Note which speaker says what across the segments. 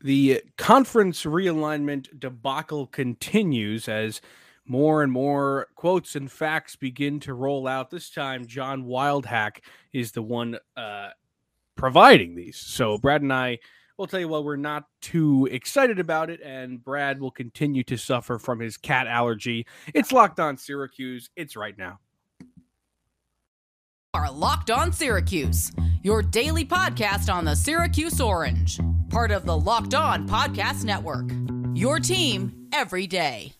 Speaker 1: The conference realignment debacle continues as more and more quotes and facts begin to roll out. This time, John Wildhack is the one uh, providing these. So, Brad and I will tell you, well, we're not too excited about it, and Brad will continue to suffer from his cat allergy. It's locked on Syracuse. It's right now.
Speaker 2: Are Locked On Syracuse, your daily podcast on the Syracuse Orange, part of the Locked On Podcast Network. Your team every day.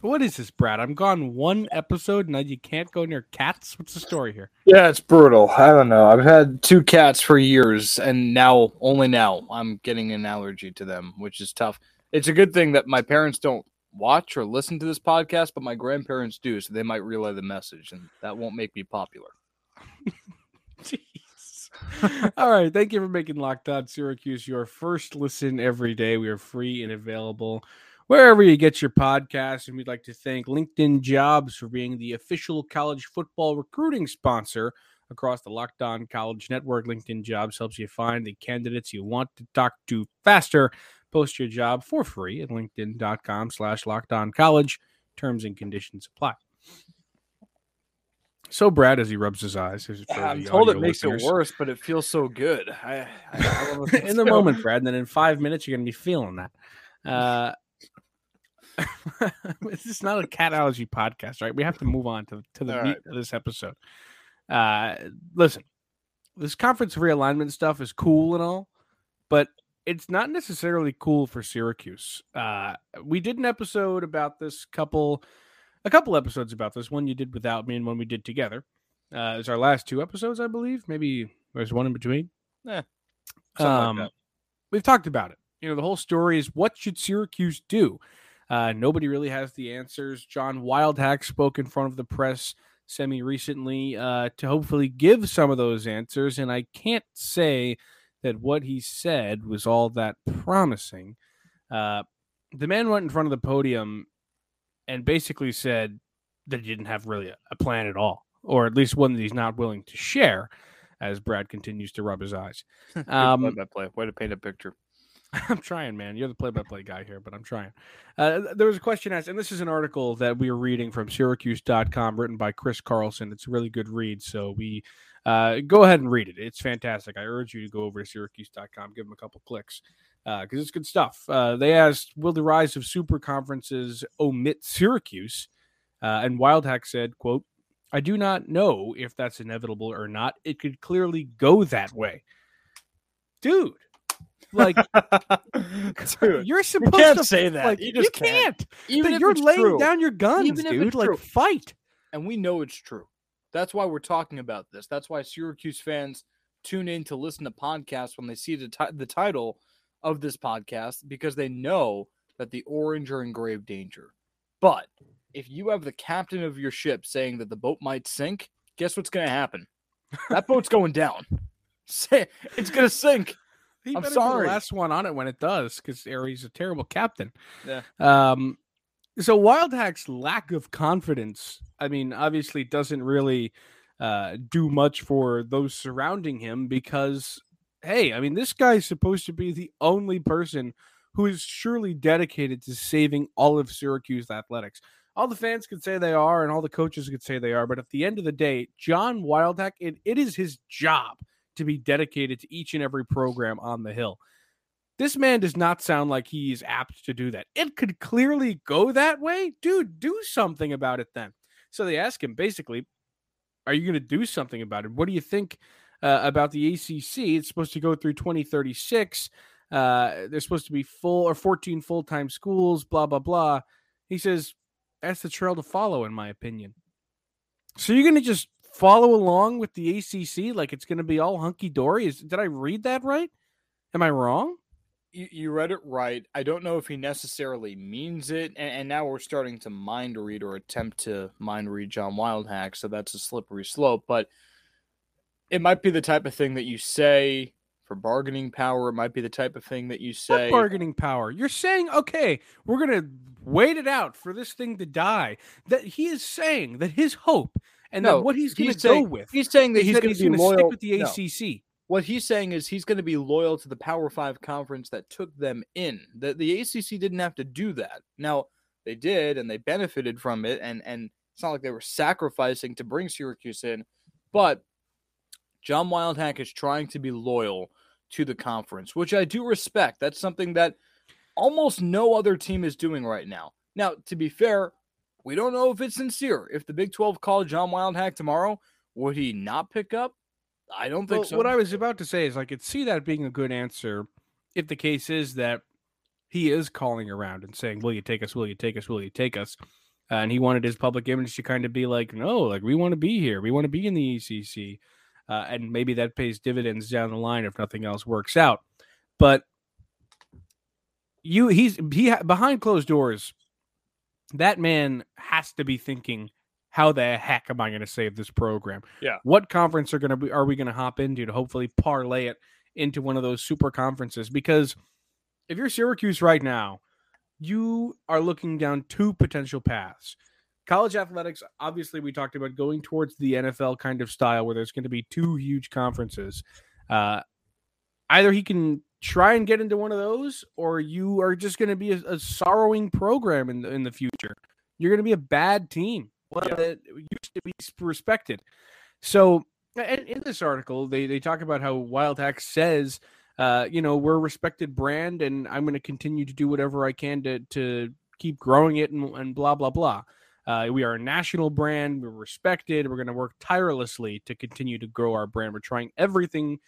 Speaker 1: What is this, Brad? I'm gone one episode. And you can't go near cats. What's the story here?
Speaker 3: Yeah, it's brutal. I don't know. I've had two cats for years, and now, only now, I'm getting an allergy to them, which is tough. It's a good thing that my parents don't watch or listen to this podcast, but my grandparents do, so they might relay the message, and that won't make me popular.
Speaker 1: Jeez. All right. Thank you for making Locked On Syracuse your first listen every day. We are free and available wherever you get your podcasts. And we'd like to thank LinkedIn Jobs for being the official college football recruiting sponsor across the Locked On College Network. LinkedIn Jobs helps you find the candidates you want to talk to faster. Post your job for free at linkedin.com slash locked on college. Terms and conditions apply. So Brad, as he rubs his eyes,
Speaker 3: I'm told it makes
Speaker 1: listeners.
Speaker 3: it worse, but it feels so good. I, I, I don't know if
Speaker 1: in the moment, Brad, and then in five minutes you're gonna be feeling that. Uh, this is not a cat allergy podcast, right? We have to move on to, to the
Speaker 3: All
Speaker 1: meat
Speaker 3: right.
Speaker 1: of this episode. Uh, listen, this conference realignment stuff is cool and all, but it's not necessarily cool for Syracuse. Uh, we did an episode about this couple, a couple episodes about this. One you did without me, and one we did together. Uh, it's our last two episodes, I believe. Maybe there's one in between.
Speaker 3: Eh, something like
Speaker 1: Um, we've talked about it. You know, the whole story is what should Syracuse do? Uh, nobody really has the answers. John Wildhack spoke in front of the press semi recently uh, to hopefully give some of those answers, and I can't say that what he said was all that promising. Uh, the man went in front of the podium and basically said that he didn't have really a, plan at all, or at least one that he's not willing to share. As Brad continues to rub his eyes. Um,
Speaker 3: play-by-play. Way to paint a picture.
Speaker 1: I'm trying, man. You're the play-by-play guy here, but I'm trying. Uh, there was a question asked, and this is an article that we are reading from Syracuse.com, written by Chris Carlson. It's a really good read, so we uh, go ahead and read it. It's fantastic. I urge you to go over to Syracuse.com, give them a couple clicks because it's good stuff. Uh, they asked, "Will the rise of super conferences omit Syracuse?" Uh, and Wildhack said, "quote I do not know if that's inevitable or not. It could clearly go that way, dude." Like
Speaker 3: Dude,
Speaker 1: you're supposed
Speaker 3: can't
Speaker 1: to
Speaker 3: say that.
Speaker 1: Like,
Speaker 3: You
Speaker 1: you, can't.
Speaker 3: can't. even if
Speaker 1: you're laying
Speaker 3: true,
Speaker 1: down your guns,
Speaker 3: Even if
Speaker 1: dude. Like
Speaker 3: true.
Speaker 1: fight.
Speaker 3: and we know it's true. That's why we're talking about this. That's why Syracuse fans tune in to listen to podcasts when they see the, ti- the title of this podcast because they know that the Orange are in grave danger. But if you have the captain of your ship saying that the boat might sink, guess what's going to happen? That boat's going down. Say- It's going to sink.
Speaker 1: He
Speaker 3: I'm sorry.
Speaker 1: the last one on it when it does, because Aries a terrible captain.
Speaker 3: Yeah.
Speaker 1: Um. So Wildhack's lack of confidence, I mean, obviously doesn't really uh, do much for those surrounding him because, hey, I mean, this guy's supposed to be the only person who is surely dedicated to saving all of Syracuse athletics. All the fans could say they are, and all the coaches could say they are, but at the end of the day, John Wildhack, it, it is his job to be dedicated to each and every program on the Hill. This man does not sound like he is apt to do that. It could clearly go that way. Dude, do something about it then. So they ask him basically, Are you going to do something about it? What do you think uh, about the ACC? It's supposed to go through 2036. Uh, they're supposed to be full or 14 full time schools, blah, blah, blah. He says, That's the trail to follow, in my opinion. So you're going to just follow along with the ACC like it's going to be all hunky dory? Is Did I read that right? Am I wrong?
Speaker 3: you, you read it right. I don't know if he necessarily means it, and, and now we're starting to mind read or attempt to mind read John Wildhack, so that's a slippery slope. But it might be the type of thing that you say for bargaining power. It might be the type of thing that you say.
Speaker 1: What bargaining power? You're saying, okay, we're gonna wait it out for this thing to die. That he is saying that his hope and
Speaker 3: No,
Speaker 1: that what he's gonna
Speaker 3: he's
Speaker 1: go with.
Speaker 3: He's saying that he's going to
Speaker 1: stick with the
Speaker 3: no.
Speaker 1: ACC.
Speaker 3: What he's saying is he's going to be loyal to the Power Five conference that took them in. The the ACC didn't have to do that. Now they did, and they benefited from it. And and it's not like they were sacrificing to bring Syracuse in, but John Wildhack is trying to be loyal to the conference, which I do respect. That's something that almost no other team is doing right now. Now, to be fair, we don't know if it's sincere. If the Big 12 called John Wildhack tomorrow, would he not pick up? I don't think
Speaker 1: Well,
Speaker 3: so.
Speaker 1: What I was about to say is I could see that being a good answer if the case is that he is calling around and saying, "Will you take us? Will you take us? Will you take us?" Uh, and he wanted his public image to kind of be like, "No, like we want to be here. We want to be in the ACC." Uh, and maybe that pays dividends down the line if nothing else works out. But you, he's he behind closed doors. That man has to be thinking, "How the heck am I going to save this program?"
Speaker 3: Yeah.
Speaker 1: What conference are going to be? Are we going to hop into to hopefully parlay it into one of those super conferences? Because if you're Syracuse right now, you are looking down two potential paths. College athletics, obviously, we talked about going towards the NFL kind of style where there's going to be two huge conferences. Uh, either he can try and get into one of those, or you are just going to be a, a sorrowing program in the, in the future. You're going to be a bad team, one
Speaker 3: Yeah.
Speaker 1: that used to be respected. So, and in this article, they, they talk about how Wildhack says, uh, you know, we're a respected brand, and I'm going to continue to do whatever I can to to keep growing it, and, and blah blah blah. Uh, we are a national brand. We're respected. We're going to work tirelessly to continue to grow our brand. We're trying everything.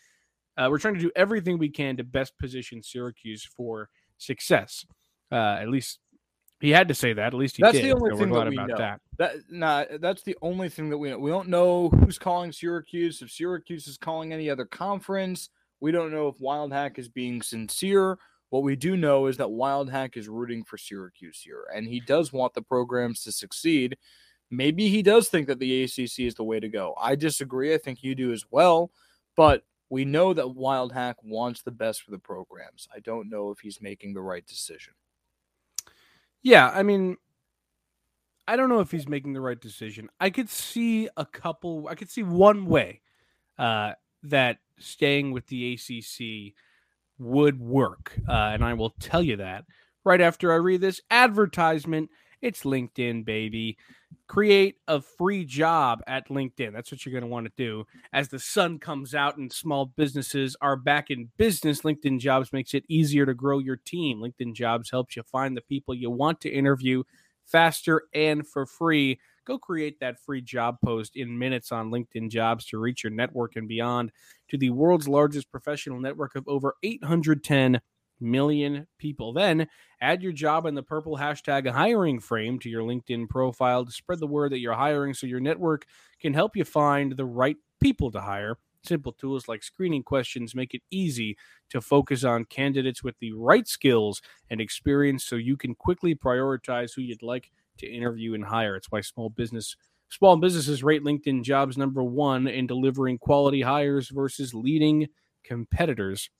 Speaker 1: Uh, we're trying to do everything we can to best position Syracuse for success. Uh, at least he had to say that. At least he
Speaker 3: That's
Speaker 1: did.
Speaker 3: the only
Speaker 1: so
Speaker 3: thing that we
Speaker 1: about
Speaker 3: know.
Speaker 1: that.
Speaker 3: That nah, that's the only thing that we know. We don't know who's calling Syracuse. If Syracuse is calling any other conference, we don't know if Wildhack is being sincere. What we do know is that Wildhack is rooting for Syracuse here, and he does want the programs to succeed. Maybe he does think that the ACC is the way to go. I disagree. I think you do as well, but we know that Wildhack wants the best for the programs. I don't know if he's making the right decision.
Speaker 1: Yeah, I mean, I don't know if he's making the right decision. I could see a couple. I could see one way uh, that staying with the ACC would work, uh, and I will tell you that right after I read this advertisement. It's LinkedIn, baby. Create a free job at LinkedIn. That's what you're going to want to do. As the sun comes out and small businesses are back in business, LinkedIn Jobs makes it easier to grow your team. LinkedIn Jobs helps you find the people you want to interview faster and for free. Go create that free job post in minutes on LinkedIn Jobs to reach your network and beyond to the world's largest professional network of over 810 million people. Then add your job in the purple hashtag hiring frame to your LinkedIn profile to spread the word that you're hiring so your network can help you find the right people to hire. Simple tools like screening questions make it easy to focus on candidates with the right skills and experience so you can quickly prioritize who you'd like to interview and hire. It's why small business small businesses rate LinkedIn jobs number 1 in delivering quality hires versus leading competitors.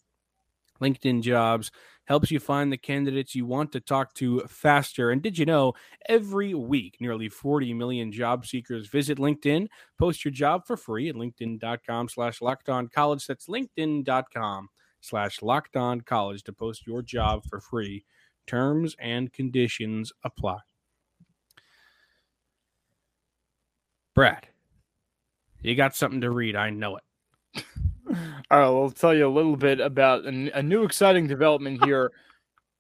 Speaker 1: LinkedIn Jobs helps you find the candidates you want to talk to faster. And did you know every week nearly 40 million job seekers visit LinkedIn? Post your job for free at linkedin.com slash locked on college. That's linkedin.com slash locked on college to post your job for free. Terms and conditions apply. Brad, you got something to read. I know it.
Speaker 3: All right, we'll tell you a little bit about a new exciting development here.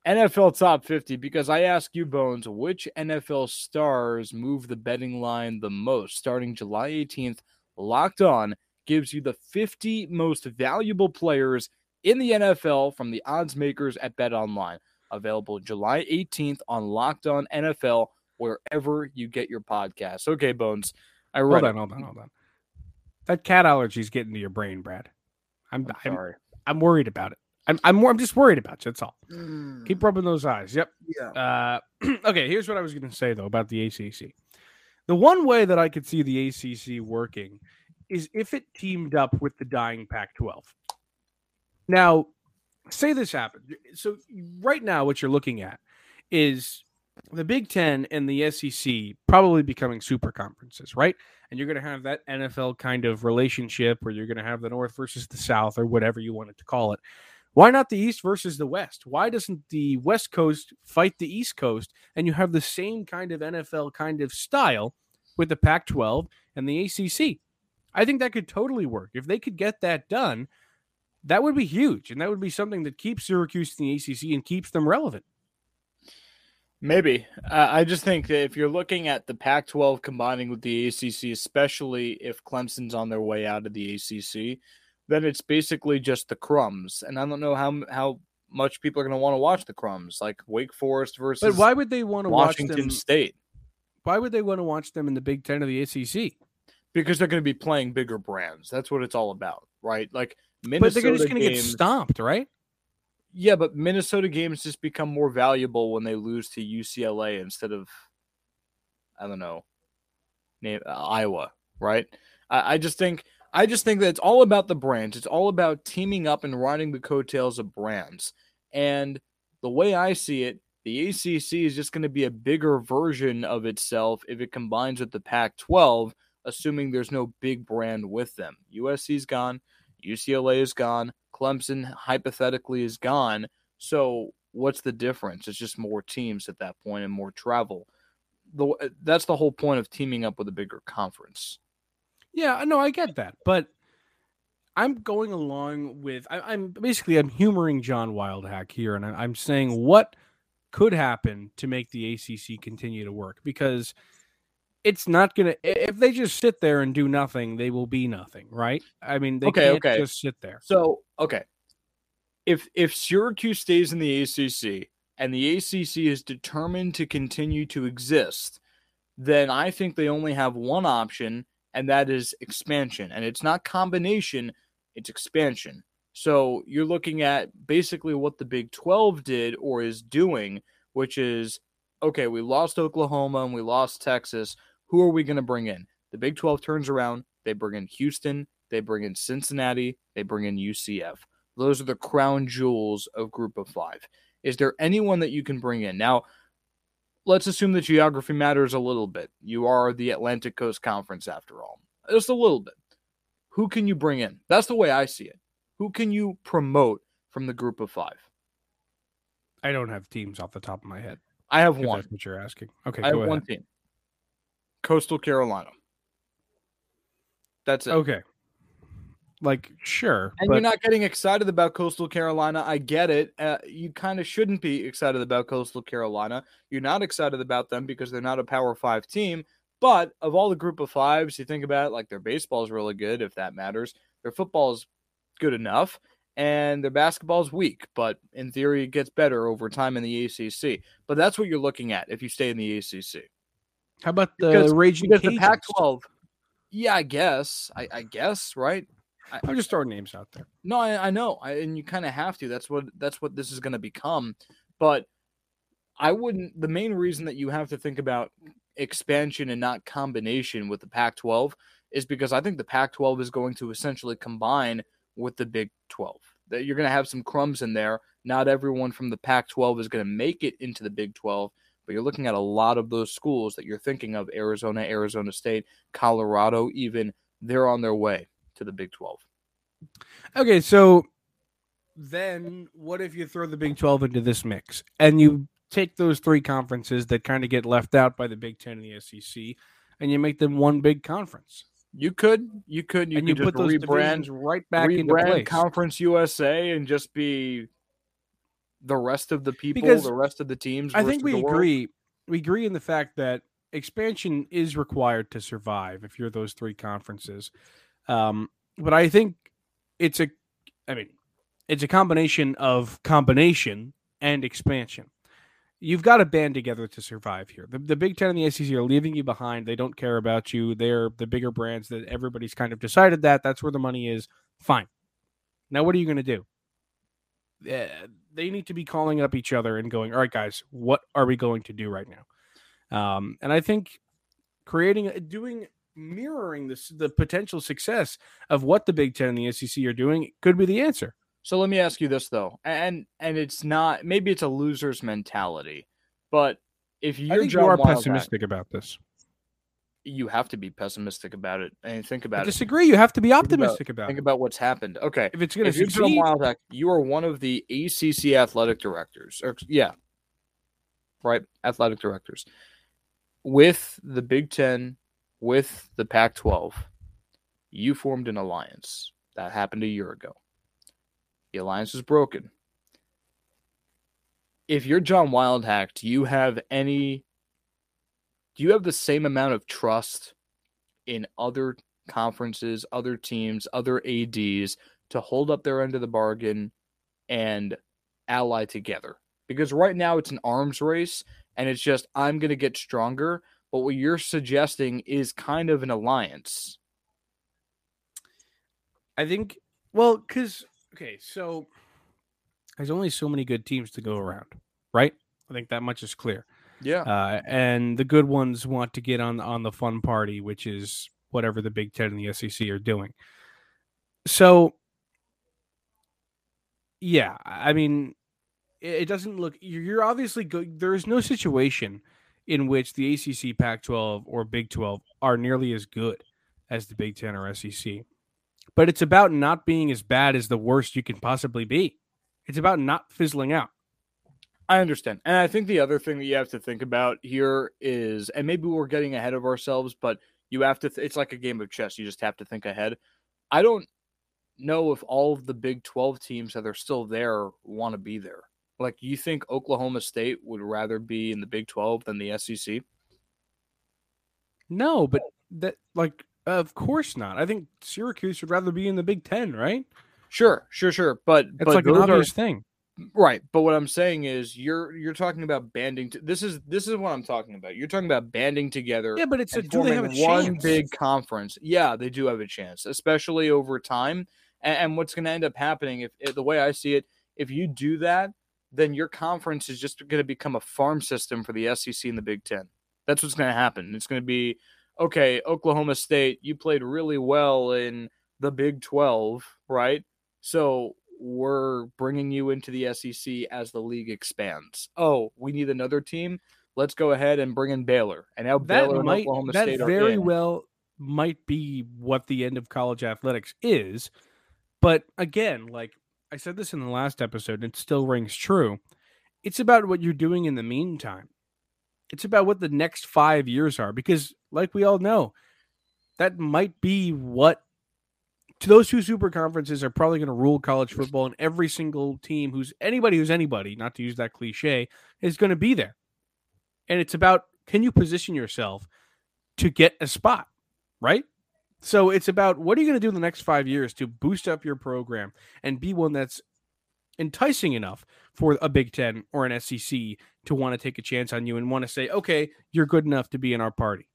Speaker 3: NFL Top 50, because I ask you, Bones, which NFL stars move the betting line the most? Starting July 18th, Locked On gives you the 50 most valuable players in the NFL from the odds makers at Bet Online. Available July 18th on Locked On NFL, wherever you get your podcasts. Okay, Bones, I read
Speaker 1: Hold
Speaker 3: it.
Speaker 1: on, hold on, hold on. That cat allergy's getting to your brain, Brad. I'm
Speaker 3: I'm
Speaker 1: I'm,
Speaker 3: sorry.
Speaker 1: I'm worried about it. I'm I'm more I'm just worried about you. That's all.
Speaker 3: Mm.
Speaker 1: Keep rubbing those eyes. Yep.
Speaker 3: Yeah.
Speaker 1: Uh, okay, here's what I was going to say though about the ACC. The one way that I could see the ACC working is if it teamed up with the dying Pac 12. Now, say this happened. So, right now, what you're looking at is the Big Ten and the SEC probably becoming super conferences, right? And you're going to have that NFL kind of relationship where you're going to have the North versus the South or whatever you wanted to call it. Why not the East versus the West? Why doesn't the West Coast fight the East Coast and you have the same kind of NFL kind of style with the Pac 12 and the ACC? I think that could totally work. If they could get that done, that would be huge. And that would be something that keeps Syracuse in the ACC and keeps them relevant.
Speaker 3: Maybe. Uh, I just think that if you're looking at the Pac 12 combining with the ACC, especially if Clemson's on their way out of the ACC, then it's basically just the crumbs. And I don't know how how much people are going to want to watch the crumbs, like Wake Forest versus
Speaker 1: But why would they want to
Speaker 3: Washington
Speaker 1: watch them?
Speaker 3: State.
Speaker 1: Why would they want to watch them in the Big Ten or the ACC?
Speaker 3: Because they're going to be playing bigger brands. That's what it's all about, right? Like
Speaker 1: but they're just going to get stomped, right?
Speaker 3: Yeah, but Minnesota games just become more valuable when they lose to UCLA instead of, I don't know, name uh, Iowa, right? I, I just think I just think that it's all about the brands. It's all about teaming up and riding the coattails of brands. And the way I see it, the ACC is just going to be a bigger version of itself if it combines with the Pac-12, assuming there's no big brand with them. USC's gone, UCLA is gone, Clemson hypothetically is gone. So what's the difference? It's just more teams at that point and more travel. The, uh, that's the whole point of teaming up with a bigger conference.
Speaker 1: Yeah, no, I get that, but I'm going along with. I, am basically I'm humoring John Wildhack here, and I, I'm saying what could happen to make the ACC continue to work because it's not gonna. If they just sit there and do nothing, they will be nothing, right? I mean, they
Speaker 3: Okay,
Speaker 1: can't
Speaker 3: okay.
Speaker 1: just sit there.
Speaker 3: So okay, if if Syracuse stays in the ACC and the ACC is determined to continue to exist, then I think they only have one option, and that is expansion. And it's not combination; it's expansion. So you're looking at basically what the Big 12 did or is doing, which is okay, we lost Oklahoma and we lost Texas. Who are we going to bring in? The Big 12 turns around, they bring in Houston, they bring in Cincinnati, they bring in UCF. Those are the crown jewels of Group of Five. Is there anyone that you can bring in? Now, let's assume that geography matters a little bit. You are the Atlantic Coast Conference after all, just a little bit. Who can you bring in? That's the way I see it. Who can you promote from the Group of Five?
Speaker 1: I don't have teams off the top of my head.
Speaker 3: I have one.
Speaker 1: that's what you're asking. Okay,
Speaker 3: I have
Speaker 1: go
Speaker 3: one team. Coastal Carolina. That's it.
Speaker 1: Okay, like sure,
Speaker 3: And
Speaker 1: but
Speaker 3: you're not getting excited about Coastal Carolina. I get it. Uh, you kind of shouldn't be excited about Coastal Carolina. You're not excited about them because they're not a Power Five team. But of all the group of fives, you think about it, like their baseball is really good, if that matters. Their football is good enough, and their basketball is weak. But in theory, it gets better over time in the ACC. But that's what you're looking at if you stay in the ACC.
Speaker 1: How about the
Speaker 3: because-
Speaker 1: Raging
Speaker 3: Because the Pac-12, yeah, I guess, I, I guess, right?
Speaker 1: I'm just throwing names out there.
Speaker 3: No, I, I know, I, and you kind of have to. That's what that's what this is going to become. But I wouldn't. The main reason that you have to think about expansion and not combination with the Pac-12 is because I think the Pac-12 is going to essentially combine with the Big 12. That you're going to have some crumbs in there. Not everyone from the Pac-12 is going to make it into the Big 12, but you're looking at a lot of those schools that you're thinking of: Arizona, Arizona State, Colorado. Even they're on their way to the Big 12.
Speaker 1: Okay, so then what if you throw the Big 12 into this mix and you take those three conferences that kind of get left out by the Big 10 and the SEC and you make them one big conference?
Speaker 3: You could, you could, you
Speaker 1: and
Speaker 3: could
Speaker 1: you
Speaker 3: just
Speaker 1: put those
Speaker 3: rebrand,
Speaker 1: right back into place.
Speaker 3: Conference USA and just be the rest of the people,
Speaker 1: Because
Speaker 3: the rest of the teams.
Speaker 1: I think we
Speaker 3: the world.
Speaker 1: agree. We agree in the fact that expansion is required to survive if you're those three conferences. Um, but I think it's a, I mean, it's a combination of combination and expansion. You've got to band together to survive here. The, the Big Ten and the SEC are leaving you behind. They don't care about you. They're the bigger brands that everybody's kind of decided that that's where the money is. Fine. Now, what are you going to do? They need to be calling up each other and going, all right, guys, what are we going to do right now? Um, and I think creating, doing mirroring this the potential success of what the Big Ten and the SEC are doing could be the answer.
Speaker 3: So let me ask you this though, and and it's not maybe it's a loser's mentality, but if you're
Speaker 1: I think
Speaker 3: John
Speaker 1: you are pessimistic about this.
Speaker 3: You have to be pessimistic about it and think
Speaker 1: I
Speaker 3: about it.
Speaker 1: disagree. You have to be
Speaker 3: about-
Speaker 1: optimistic about,
Speaker 3: Think
Speaker 1: it.
Speaker 3: about what's happened. Okay,
Speaker 1: If it's going to succeed,
Speaker 3: Wildhack, you are one of the ACC athletic directors. Or, yeah, right, athletic directors with the Big Ten, with the Pac-12. You formed an alliance that happened a year ago. The alliance is broken. If you're John Wildhack, do you have any? Do you have the same amount of trust in other conferences, other teams, other ads to hold up their end of the bargain and ally together? Because right now it's an arms race and it's just I'm going to get stronger, but what you're suggesting is kind of an alliance.
Speaker 1: I think well, because okay, so there's only so many good teams to go around, right? I think that much is clear.
Speaker 3: Yeah.
Speaker 1: Uh, and the good ones want to get on on the fun party, which is whatever the Big Ten and the SEC are doing. So, yeah, I mean, it, it doesn't look. You're you're obviously good. there is no situation in which the ACC, Pac-12, or Big 12 are nearly as good as the Big Ten or SEC. But it's about not being as bad as the worst you can possibly be. It's about not fizzling out.
Speaker 3: I understand. And I think the other thing that you have to think about here is, and maybe we're getting ahead of ourselves, but you have to, th- it's like a game of chess. You just have to think ahead. I don't know if all of the Big 12 teams that are still there want to be there. Like, you think Oklahoma State would rather be in the Big 12 than the SEC?
Speaker 1: No, but that like of course not. I think Syracuse would rather be in the Big Ten, right?
Speaker 3: Sure, sure, sure. But,
Speaker 1: It's
Speaker 3: but
Speaker 1: like an
Speaker 3: those are-
Speaker 1: obvious thing.
Speaker 3: Right, but what I'm saying is you're you're talking about banding. To, this is this is what I'm talking about. You're talking about banding together.
Speaker 1: Yeah, but it's a do they have a
Speaker 3: one
Speaker 1: chance?
Speaker 3: big conference. Yeah, they do have a chance, especially over time. And, and what's going to end up happening, if, if the way I see it, if you do that, then your conference is just going to become a farm system for the SEC and the Big Ten. That's what's going to happen. It's going to be okay. Oklahoma State, you played really well in the Big Twelve, right? So we're bringing you into the SEC as the league expands. Oh, we need another team. Let's go ahead and bring in Baylor. And now
Speaker 1: that
Speaker 3: Baylor and
Speaker 1: might
Speaker 3: Oklahoma
Speaker 1: that
Speaker 3: State
Speaker 1: very well might be what the end of college athletics is. But again, like I said this in the last episode, and it still rings true. It's about what you're doing in the meantime. It's about what the next five years are, because like we all know, that might be what those two super conferences are probably going to rule college football, and every single team who's anybody who's anybody, not to use that cliche, is going to be there. And it's about can you position yourself to get a spot, right? So it's about what are you going to do in the next five years to boost up your program and be one that's enticing enough for a Big Ten or an SEC to want to take a chance on you and want to say, okay, you're good enough to be in our party.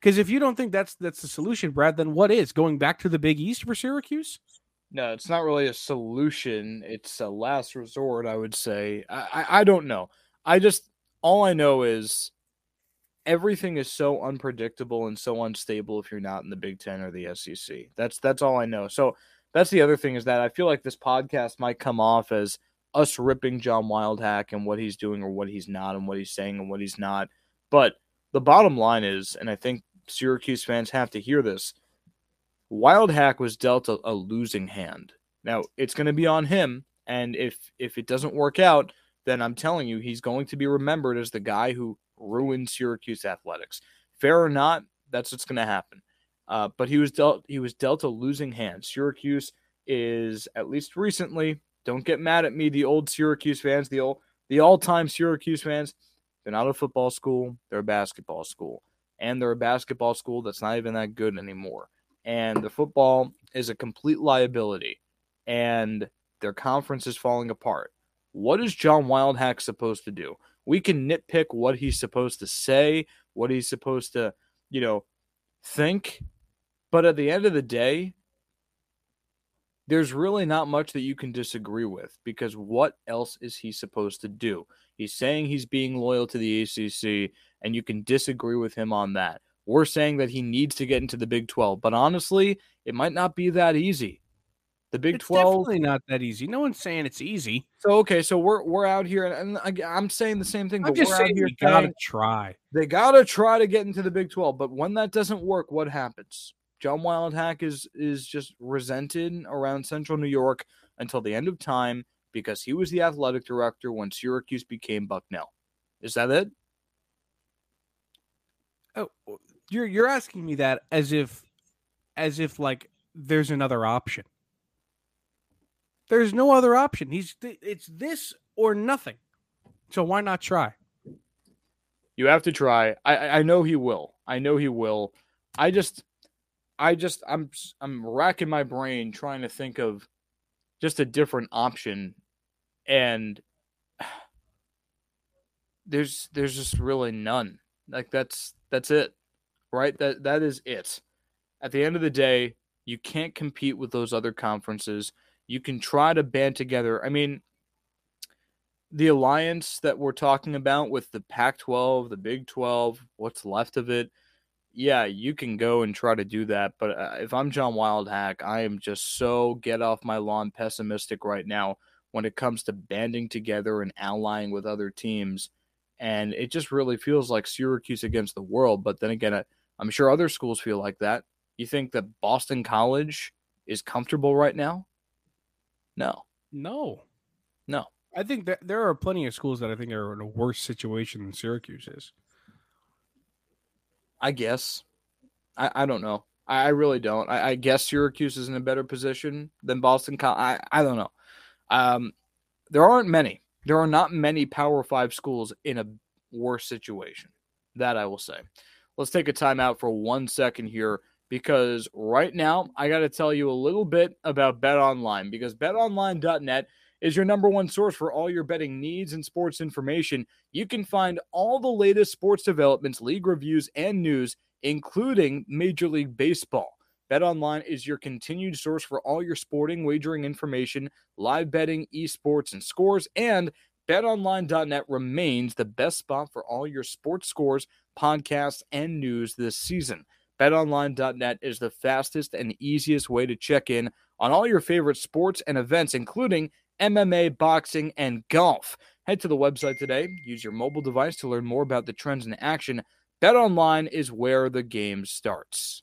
Speaker 1: Because if you don't think that's that's the solution, Brad, then what is going back to the Big East for Syracuse?
Speaker 3: No, it's not really a solution. It's a last resort, I would say. I, I, I don't know. I just all I know is everything is so unpredictable and so unstable if you're not in the Big Ten or the SEC. That's that's all I know. So that's the other thing is that I feel like this podcast might come off as us ripping John Wildhack and what he's doing or what he's not and what he's saying and what he's not. But the bottom line is, and I think Syracuse fans have to hear this, Wildhack was dealt a, a losing hand. Now it's going to be on him, and if if it doesn't work out, then I'm telling you he's going to be remembered as the guy who ruined Syracuse athletics. Fair or not, that's what's going to happen. Uh, but he was dealt he was dealt a losing hand. Syracuse is at least recently. Don't get mad at me, the old Syracuse fans, the old the all time Syracuse fans. They're not a football school. They're a basketball school, and they're a basketball school that's not even that good anymore. And the football is a complete liability, and their conference is falling apart. What is John Wildhack supposed to do? We can nitpick what he's supposed to say, what he's supposed to, you know, think, but at the end of the day, there's really not much that you can disagree with because what else is he supposed to do? He's saying he's being loyal to the ACC, and you can disagree with him on that. we're saying that he needs to get into the Big 12. But honestly, it might not be that easy. The Big
Speaker 1: it's
Speaker 3: 12
Speaker 1: definitely not that easy. No one's saying it's easy.
Speaker 3: So okay, so we're we're out here and, and I'm saying the same thing,
Speaker 1: I'm
Speaker 3: but
Speaker 1: just
Speaker 3: we're
Speaker 1: saying
Speaker 3: out here
Speaker 1: we gotta try.
Speaker 3: they gotta try to get into the Big 12. But when that doesn't work, what happens? John Wildhack is is just resented around Central New York until the end of time because he was the athletic director when Syracuse became Bucknell. Is that it?
Speaker 1: Oh, you're you're asking me that as if, as if like there's another option. There's no other option. He's it's this or nothing. So why not try?
Speaker 3: You have to try. I I know he will. I know he will. I just I just I'm I'm racking my brain trying to think of just a different option and there's there's just really none. Like that's that's it. Right? That that is it. At the end of the day, you can't compete with those other conferences. You can try to band together. I mean, the alliance that we're talking about with the Pac 12, the Big 12, what's left of it, yeah, you can go and try to do that. But uh, if I'm John Wildhack, I am just so get off my lawn pessimistic right now when it comes to banding together and allying with other teams. And it just really feels like Syracuse against the world. But then again, I'm sure other schools feel like that. You think that Boston College is comfortable right now? No.
Speaker 1: No.
Speaker 3: No.
Speaker 1: I think that there are plenty of schools that I think are in a worse situation than Syracuse is.
Speaker 3: I guess. I, I don't know. I, I really don't. I, I, guess Syracuse is in a better position than Boston College. I, I don't know. Um, there aren't many. There are not many Power Five schools in a worse situation. That I will say. Let's take a timeout for one second here because right now I got to tell you a little bit about Bet Online because betonline.net is your number one source for all your betting needs and sports information. You can find all the latest sports developments, league reviews, and news, including Major League Baseball. BetOnline is your continued source for all your sporting wagering information, live betting, esports, and scores. And betonline.net remains the best spot for all your sports scores, podcasts, and news this season. BetOnline.net is the fastest and easiest way to check in on all your favorite sports and events, including MMA, boxing, and golf. Head to the website today. Use your mobile device to learn more about the trends in action. Bet online is where the game starts.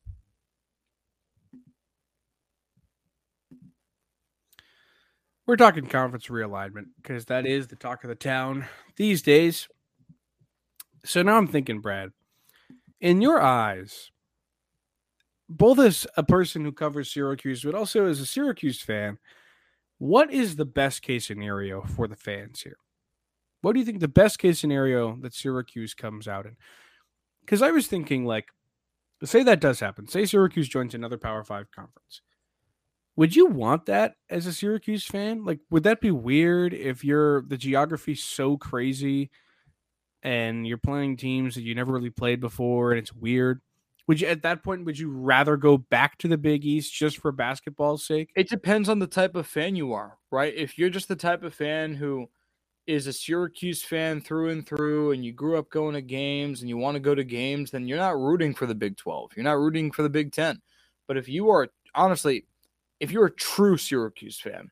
Speaker 1: We're talking conference realignment because that is the talk of the town these days. So now I'm thinking, Brad, in your eyes, both as a person who covers Syracuse, but also as a Syracuse fan, what is the best case scenario for the fans here? What do you think the best case scenario that Syracuse comes out in? Because I was thinking, like, say that does happen. Say Syracuse joins another Power Five conference. Would you want that as a Syracuse fan? Like, would that be weird if you're the geography's so crazy and you're playing teams that you never really played before and it's weird? Would you at that point would you rather go back to the Big East just for basketball's sake?
Speaker 3: It depends on the type of fan you are, right? If you're just the type of fan who is a Syracuse fan through and through and you grew up going to games and you want to go to games, then you're not rooting for the Big 12. You're not rooting for the Big 10. But if you are honestly, if you're a true Syracuse fan,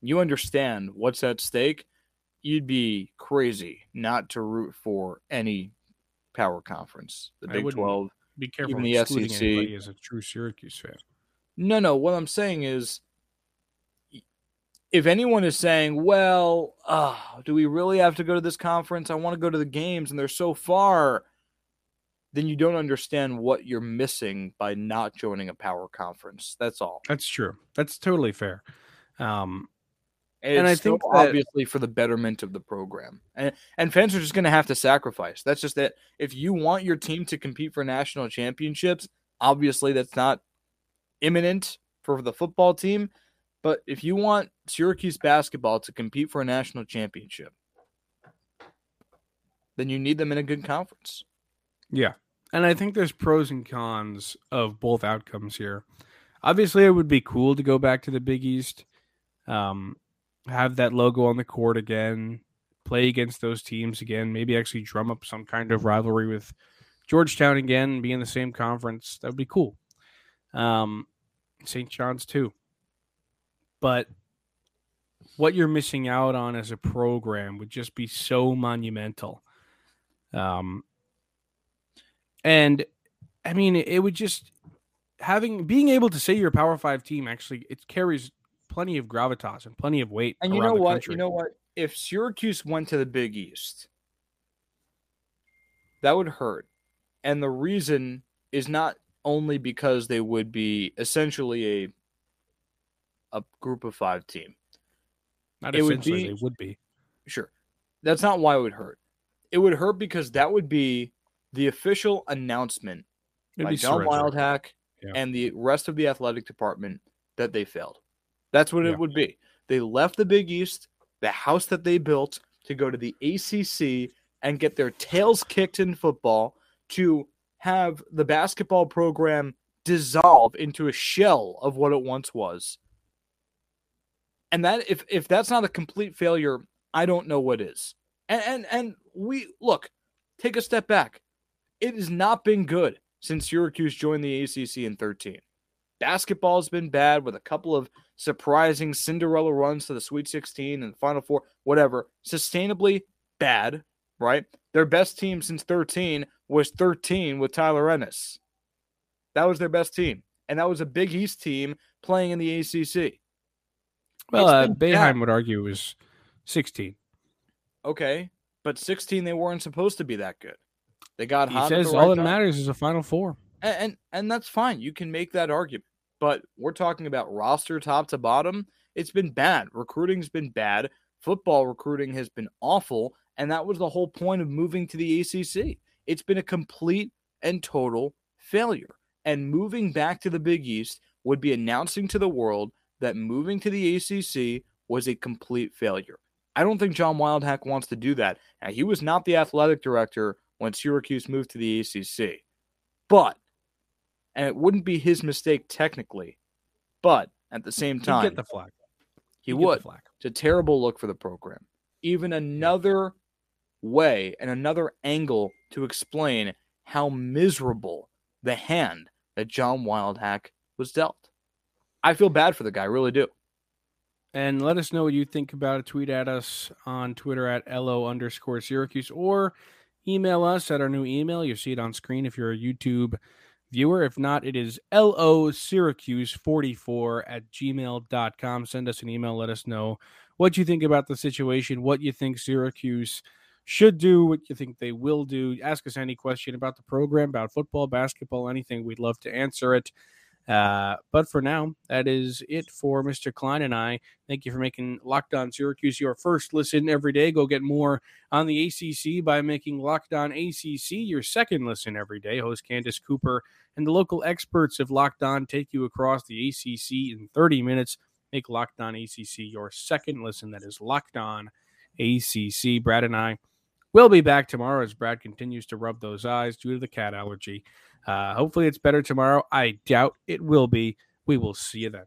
Speaker 3: you understand what's at stake, you'd be crazy not to root for any power conference. The Big 12
Speaker 1: be careful
Speaker 3: Even
Speaker 1: the excluding
Speaker 3: SEC.
Speaker 1: anybody as a true Syracuse fan.
Speaker 3: No, no. What I'm saying is, if anyone is saying, "Well, uh, do we really have to go to this conference? I want to go to the games, and they're so far," then you don't understand what you're missing by not joining a power conference. That's all.
Speaker 1: That's true. That's totally fair. Um,
Speaker 3: And,
Speaker 1: And I think that-
Speaker 3: obviously for the betterment of the program, and and fans are just going to have to sacrifice. That's just it. If you want your team to compete for national championships, obviously that's not imminent for the football team. But if you want Syracuse basketball to compete for a national championship, then you need them in a good conference.
Speaker 1: Yeah. And I think there's pros and cons of both outcomes here. Obviously, it would be cool to go back to the Big East, um, have that logo on the court again, play against those teams again, maybe actually drum up some kind of rivalry with Georgetown again, be in the same conference. That would be cool. Um, St. John's too. But what you're missing out on as a program would just be so monumental. Um, and I mean, it would just having being able to say you're a Power Five team actually it carries plenty of gravitas and plenty of weight.
Speaker 3: And you know what? Country. You know what? If Syracuse went to the Big East, that would hurt. And the reason is not only because they would be essentially a a group of five team.
Speaker 1: Not it would be, they would be.
Speaker 3: Sure. That's not why it would hurt. It would hurt because that would be the official announcement It'd by John Wildhack yeah. and the rest of the athletic department that they failed. That's what yeah. it would be. They left the Big East, the house that they built, to go to the ACC and get their tails kicked in football to have the basketball program dissolve into a shell of what it once was. And that if if that's not a complete failure, I don't know what is. And and and we look, take a step back. It has not been good since Syracuse joined the ACC in 13. Basketball has been bad with a couple of surprising Cinderella runs to the Sweet 16 and the Final Four, whatever. Sustainably bad, right? Their best team since 13 was 13 with Tyler Ennis. That was their best team. And that was a Big East team playing in the ACC.
Speaker 1: Well, uh, Boeheim would argue it was 16.
Speaker 3: Okay. But 16, they weren't supposed to be that good. They got
Speaker 1: he
Speaker 3: hot.
Speaker 1: says all that matters is a Final Four.
Speaker 3: And, and, and that's fine. You can make that argument. But we're talking about roster top to bottom. It's been bad. Recruiting's been bad. Football recruiting has been awful. And that was the whole point of moving to the ACC. It's been a complete and total failure. And moving back to the Big East would be announcing to the world that moving to the ACC was a complete failure. I don't think John Wildhack wants to do that. Now, he was not the athletic director when Syracuse moved to the ACC. But, and it wouldn't be his mistake technically, but at the same time,
Speaker 1: He'd get the flag.
Speaker 3: He He'd would. Flag. It's a terrible look for the program. Even another way and another angle to explain how miserable the hand that John Wildhack was dealt. I feel bad for the guy, I really do.
Speaker 1: And let us know what you think about it. Tweet at us on Twitter at LO underscore Syracuse or email us at our new email. You see it on screen if you're a YouTube viewer. If not, it is LO Syracuse 44 at gmail.com. Send us an email. Let us know what you think about the situation, what you think Syracuse should do, what you think they will do. Ask us any question about the program, about football, basketball, anything. We'd love to answer it. Uh, but for now, that is it for Mr. Klein and I. Thank you for making Locked On Syracuse your first listen every day. Go get more on the ACC by making Locked On ACC your second listen every day. Host Candace Cooper and the local experts of Locked On take you across the ACC in 30 minutes. Make Locked On ACC your second listen. That is Locked On ACC. Brad and I will be back tomorrow as Brad continues to rub those eyes due to the cat allergy. Uh, hopefully, it's better tomorrow. I doubt it will be. We will see you then.